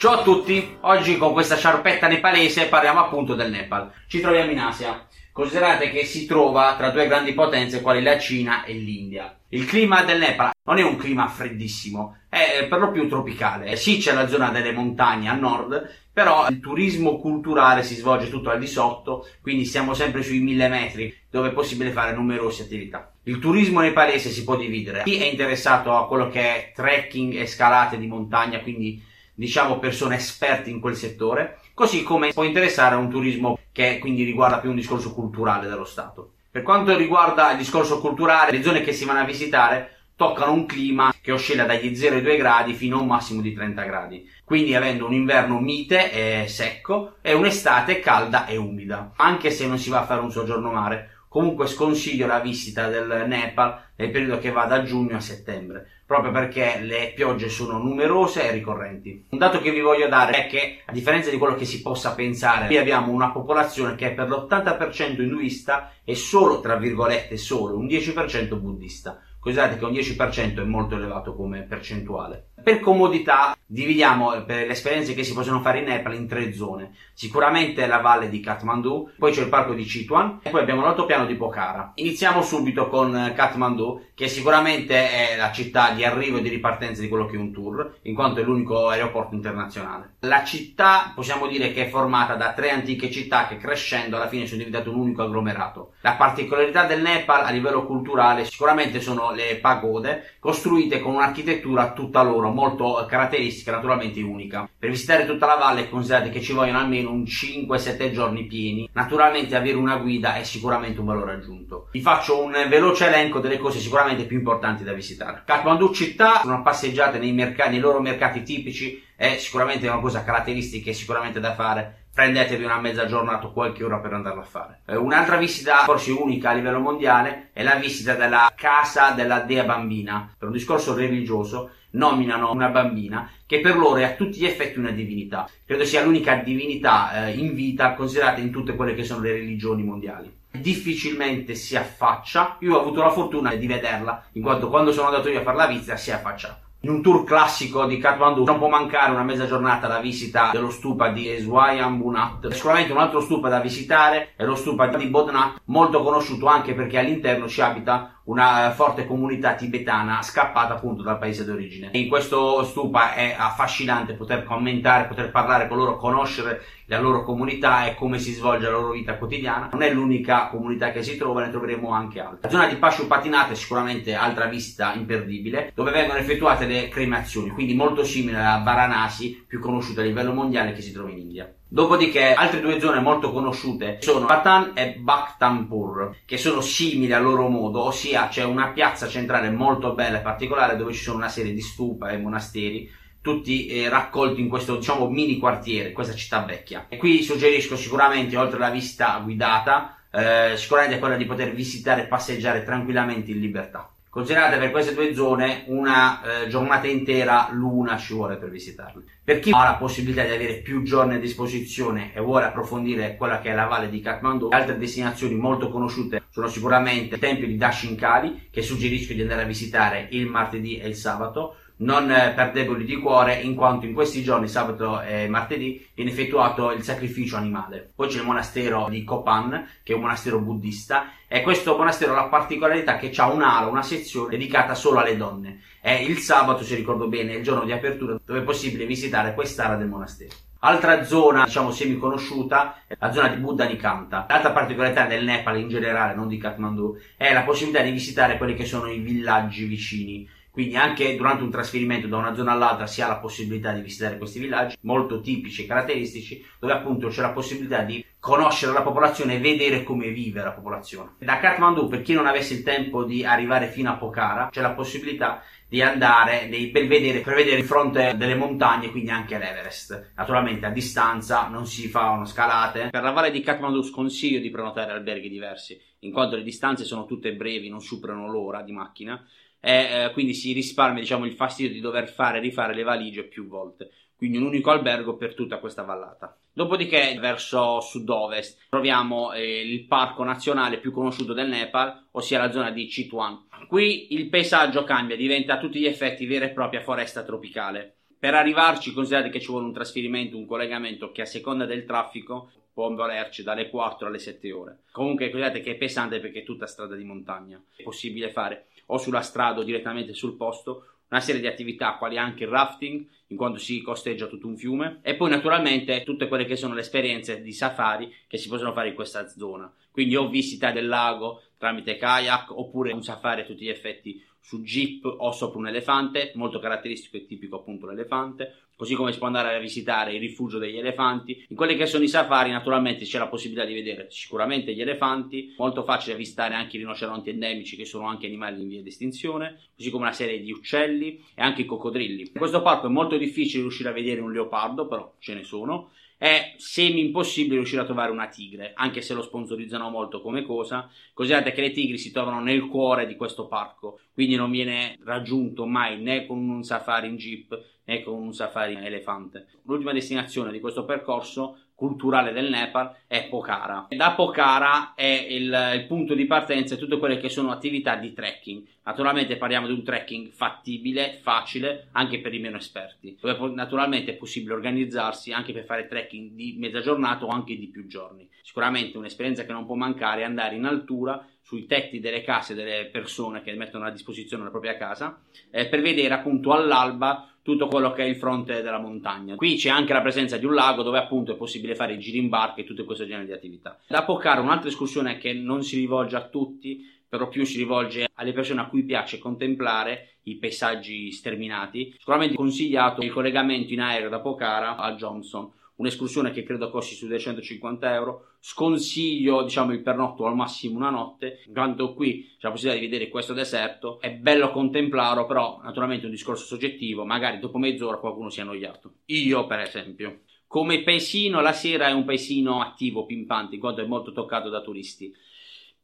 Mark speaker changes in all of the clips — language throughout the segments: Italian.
Speaker 1: Ciao a tutti, oggi con questa sciarpetta nepalese parliamo appunto del Nepal. Ci troviamo in Asia. Considerate che si trova tra due grandi potenze quali la Cina e l'India. Il clima del Nepal non è un clima freddissimo, è per lo più tropicale. Sì, c'è la zona delle montagne a nord, però il turismo culturale si svolge tutto al di sotto, quindi siamo sempre sui mille metri dove è possibile fare numerose attività. Il turismo nepalese si può dividere. Chi è interessato a quello che è trekking e scalate di montagna, quindi diciamo persone esperte in quel settore, così come può interessare a un turismo che quindi riguarda più un discorso culturale dello Stato. Per quanto riguarda il discorso culturale, le zone che si vanno a visitare toccano un clima che oscilla dagli 0 ai 2 gradi fino a un massimo di 30 gradi, quindi avendo un inverno mite e secco e un'estate calda e umida, anche se non si va a fare un soggiorno mare, Comunque sconsiglio la visita del Nepal nel periodo che va da giugno a settembre, proprio perché le piogge sono numerose e ricorrenti. Un dato che vi voglio dare è che, a differenza di quello che si possa pensare, qui abbiamo una popolazione che è per l'80% induista e solo, tra virgolette, solo un 10% buddista. Considerate che un 10% è molto elevato come percentuale. Per comodità dividiamo eh, per le esperienze che si possono fare in Nepal in tre zone. Sicuramente la valle di Kathmandu, poi c'è il parco di Chitwan e poi abbiamo l'altopiano di Pokhara. Iniziamo subito con eh, Kathmandu, che sicuramente è la città di arrivo e di ripartenza di quello che è un tour, in quanto è l'unico aeroporto internazionale. La città possiamo dire che è formata da tre antiche città che crescendo alla fine sono diventate un unico agglomerato. La particolarità del Nepal a livello culturale sicuramente sono le pagode, costruite con un'architettura tutta loro molto caratteristica, naturalmente unica. Per visitare tutta la valle considerate che ci vogliono almeno un 5-7 giorni pieni. Naturalmente avere una guida è sicuramente un valore aggiunto. Vi faccio un veloce elenco delle cose sicuramente più importanti da visitare. Kathmandu città, una passeggiata nei, mercati, nei loro mercati tipici è sicuramente una cosa caratteristica e sicuramente da fare prendetevi una mezza giornata o qualche ora per andarla a fare. Eh, un'altra visita, forse unica a livello mondiale, è la visita della casa della Dea Bambina. Per un discorso religioso, nominano una bambina che per loro è a tutti gli effetti una divinità. Credo sia l'unica divinità eh, in vita considerata in tutte quelle che sono le religioni mondiali. Difficilmente si affaccia, io ho avuto la fortuna di vederla, in quanto quando sono andato io a fare la visita si è affacciata. In un tour classico di Kathmandu non può mancare una mezza giornata la visita dello stupa di Swayambunat. Sicuramente un altro stupa da visitare è lo stupa di Bodhnat, molto conosciuto anche perché all'interno ci abita una forte comunità tibetana scappata appunto dal paese d'origine. In questo stupa è affascinante poter commentare, poter parlare con loro, conoscere la loro comunità e come si svolge la loro vita quotidiana. Non è l'unica comunità che si trova, ne troveremo anche altre. La zona di Pashu Patinate è sicuramente altra visita imperdibile, dove vengono effettuate le cremazioni, quindi molto simile a Varanasi, più conosciuta a livello mondiale che si trova in India. Dopodiché altre due zone molto conosciute sono Patan e Bhaktampur, che sono simili a loro modo, ossia c'è una piazza centrale molto bella e particolare dove ci sono una serie di stupa e monasteri tutti eh, raccolti in questo diciamo mini quartiere, questa città vecchia. E qui suggerisco sicuramente oltre alla visita guidata, eh, sicuramente quella di poter visitare e passeggiare tranquillamente in libertà. Considerate per queste due zone una eh, giornata intera l'una ci vuole per visitarle. Per chi ha la possibilità di avere più giorni a disposizione e vuole approfondire quella che è la valle di Kathmandu, altre destinazioni molto conosciute sono sicuramente il tempio di Dashinkali che suggerisco di andare a visitare il martedì e il sabato, non eh, per deboli di cuore, in quanto in questi giorni, sabato e martedì, viene effettuato il sacrificio animale. Poi c'è il monastero di Kopan, che è un monastero buddista, e questo monastero ha la particolarità che ha un'ala, una sezione dedicata solo alle donne. E il sabato, se ricordo bene, è il giorno di apertura dove è possibile visitare quest'ala del monastero. Altra zona, diciamo, semi-conosciuta è la zona di Buddha Nikanta. L'altra particolarità del Nepal in generale, non di Kathmandu, è la possibilità di visitare quelli che sono i villaggi vicini quindi anche durante un trasferimento da una zona all'altra si ha la possibilità di visitare questi villaggi molto tipici e caratteristici dove appunto c'è la possibilità di conoscere la popolazione e vedere come vive la popolazione. Da Kathmandu per chi non avesse il tempo di arrivare fino a Pokhara c'è la possibilità di andare dei belvedere per vedere il fronte delle montagne, quindi anche l'Everest. Naturalmente a distanza non si fanno scalate. Per la valle di Kathmandu sconsiglio di prenotare alberghi diversi, in quanto le distanze sono tutte brevi, non superano l'ora di macchina e eh, quindi si risparmia diciamo, il fastidio di dover fare e rifare le valigie più volte. Quindi un unico albergo per tutta questa vallata. Dopodiché, verso sud-ovest, troviamo eh, il parco nazionale più conosciuto del Nepal, ossia la zona di Chitwan. Qui il paesaggio cambia, diventa a tutti gli effetti vera e propria foresta tropicale Per arrivarci considerate che ci vuole un trasferimento, un collegamento che a seconda del traffico può volerci dalle 4 alle 7 ore. Comunque considerate che è pesante perché è tutta strada di montagna. È possibile fare o sulla strada o direttamente sul posto una serie di attività quali anche il rafting in quanto si costeggia tutto un fiume e poi naturalmente tutte quelle che sono le esperienze di safari che si possono fare in questa zona. Quindi o visita del lago tramite kayak oppure un safari a tutti gli effetti su jeep o sopra un elefante molto caratteristico e tipico appunto l'elefante così come si può andare a visitare il rifugio degli elefanti. In quelli che sono i safari, naturalmente c'è la possibilità di vedere sicuramente gli elefanti, molto facile visitare anche i rinoceronti endemici che sono anche animali in via di estinzione, così come una serie di uccelli e anche i coccodrilli. In questo parco è molto difficile riuscire a vedere un leopardo, però ce ne sono. È semi impossibile riuscire a trovare una tigre, anche se lo sponsorizzano molto come cosa. Considerate che le tigri si trovano nel cuore di questo parco, quindi non viene raggiunto mai né con un safari in jeep né con un safari elefante. L'ultima destinazione di questo percorso culturale del Nepal è Pokhara. Da Pokhara è il, il, punto di partenza di tutte quelle che sono attività di trekking. Naturalmente parliamo di un trekking fattibile, facile, anche per i meno esperti, dove naturalmente è possibile organizzarsi anche per fare trekking di mezza giornata o anche di più giorni. Sicuramente un'esperienza che non può mancare è andare in altura sui tetti delle case delle persone che mettono a disposizione la propria casa eh, per vedere appunto all'alba tutto quello che è il fronte della montagna. Qui c'è anche la presenza di un lago dove appunto è possibile fare i giri in barca e tutto questo genere di attività. Da Poccaro un'altra escursione che non si rivolge a tutti, però più si rivolge alle persone a cui piace contemplare i paesaggi sterminati. Sicuramente consigliato il collegamento in aereo da Pokhara a Johnson, un'escursione che credo costi su 250 euro. Sconsiglio, diciamo, il pernotto al massimo una notte, intanto qui c'è la possibilità di vedere questo deserto. È bello contemplarlo, però naturalmente è un discorso soggettivo, magari dopo mezz'ora qualcuno si è annoiato. Io, per esempio. Come paesino, la sera è un paesino attivo, pimpante, in quanto è molto toccato da turisti.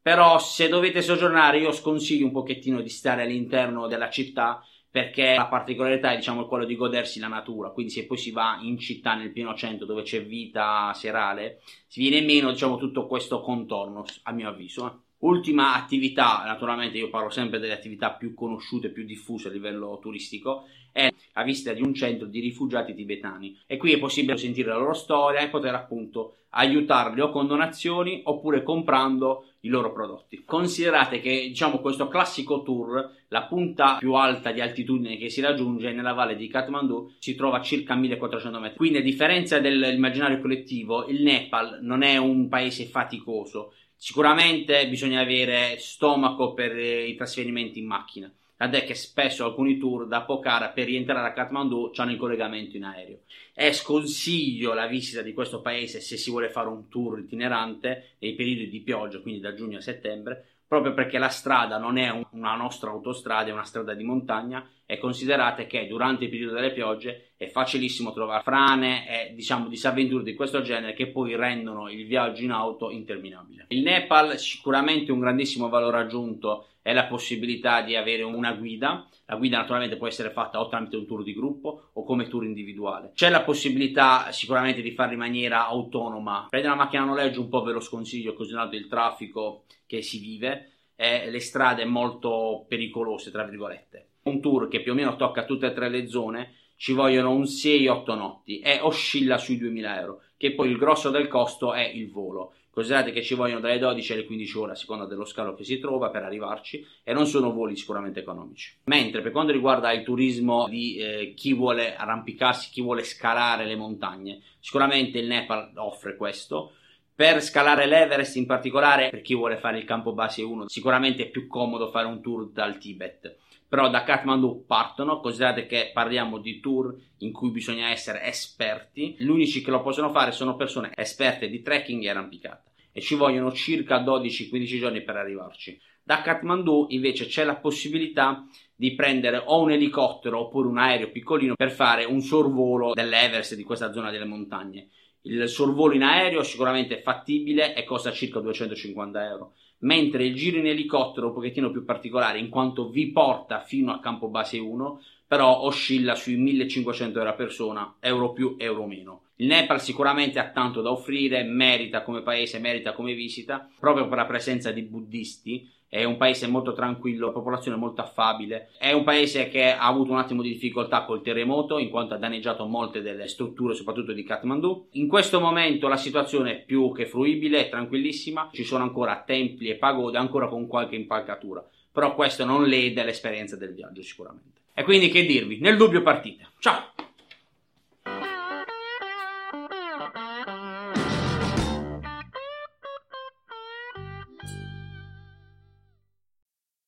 Speaker 1: Però se dovete soggiornare, io sconsiglio un pochettino di stare all'interno della città perché la particolarità è diciamo quello di godersi la natura, quindi se poi si va in città nel pieno centro dove c'è vita serale, si viene meno diciamo tutto questo contorno, a mio avviso. Eh. Ultima attività, naturalmente io parlo sempre delle attività più conosciute, più diffuse a livello turistico, è la visita di un centro di rifugiati tibetani e qui è possibile sentire la loro storia e poter appunto aiutarli o con donazioni oppure comprando i loro prodotti. Considerate che diciamo questo classico tour, la punta più alta di altitudine che si raggiunge nella valle di Kathmandu si trova a circa 1400 metri. Quindi a differenza dell'immaginario collettivo, il Nepal non è un paese faticoso. Sicuramente bisogna avere stomaco per i trasferimenti in macchina tant'è che spesso alcuni tour da Pokhara per rientrare a Kathmandu hanno il collegamento in aereo. E sconsiglio la visita di questo paese se si vuole fare un tour itinerante nei periodi di pioggia, quindi da giugno a settembre, proprio perché la strada non è una nostra autostrada, è una strada di montagna e considerate che durante il periodo delle piogge è facilissimo trovare frane e diciamo disavventure di questo genere che poi rendono il viaggio in auto interminabile. Il Nepal sicuramente un grandissimo valore aggiunto è la possibilità di avere una guida. La guida naturalmente può essere fatta o tramite un tour di gruppo o come tour individuale. C'è la possibilità sicuramente di farlo in maniera autonoma. Prendere una macchina a noleggio un po' ve lo sconsiglio, considerato il traffico che si vive e le strade molto pericolose, tra virgolette. Un tour che più o meno tocca tutte e tre le zone ci vogliono un 6-8 notti e oscilla sui 2000 euro, che poi il grosso del costo è il volo. Considerate che ci vogliono dalle 12 alle 15 ore a seconda dello scalo che si trova per arrivarci e non sono voli sicuramente economici. Mentre per quanto riguarda il turismo di eh, chi vuole arrampicarsi, chi vuole scalare le montagne, sicuramente il Nepal offre questo. Per scalare l'Everest in particolare, per chi vuole fare il campo base 1, sicuramente è più comodo fare un tour dal Tibet però da Kathmandu partono, considerate che parliamo di tour in cui bisogna essere esperti, gli unici che lo possono fare sono persone esperte di trekking e arrampicata e ci vogliono circa 12-15 giorni per arrivarci. Da Kathmandu invece c'è la possibilità di prendere o un elicottero oppure un aereo piccolino per fare un sorvolo dell'Everest di questa zona delle montagne. Il sorvolo in aereo è sicuramente fattibile e costa circa 250 euro mentre il giro in elicottero è un pochettino più particolare in quanto vi porta fino a campo base 1 però oscilla sui 1500 euro a persona, euro più, euro meno. Il Nepal sicuramente ha tanto da offrire, merita come paese, merita come visita, proprio per la presenza di buddisti. È un paese molto tranquillo, popolazione molto affabile. È un paese che ha avuto un attimo di difficoltà col terremoto, in quanto ha danneggiato molte delle strutture, soprattutto di Kathmandu. In questo momento la situazione è più che fruibile, è tranquillissima. Ci sono ancora templi e pagode, ancora con qualche impalcatura. Però questo non lede l'esperienza del viaggio, sicuramente. E quindi che dirvi? Nel dubbio partite. Ciao!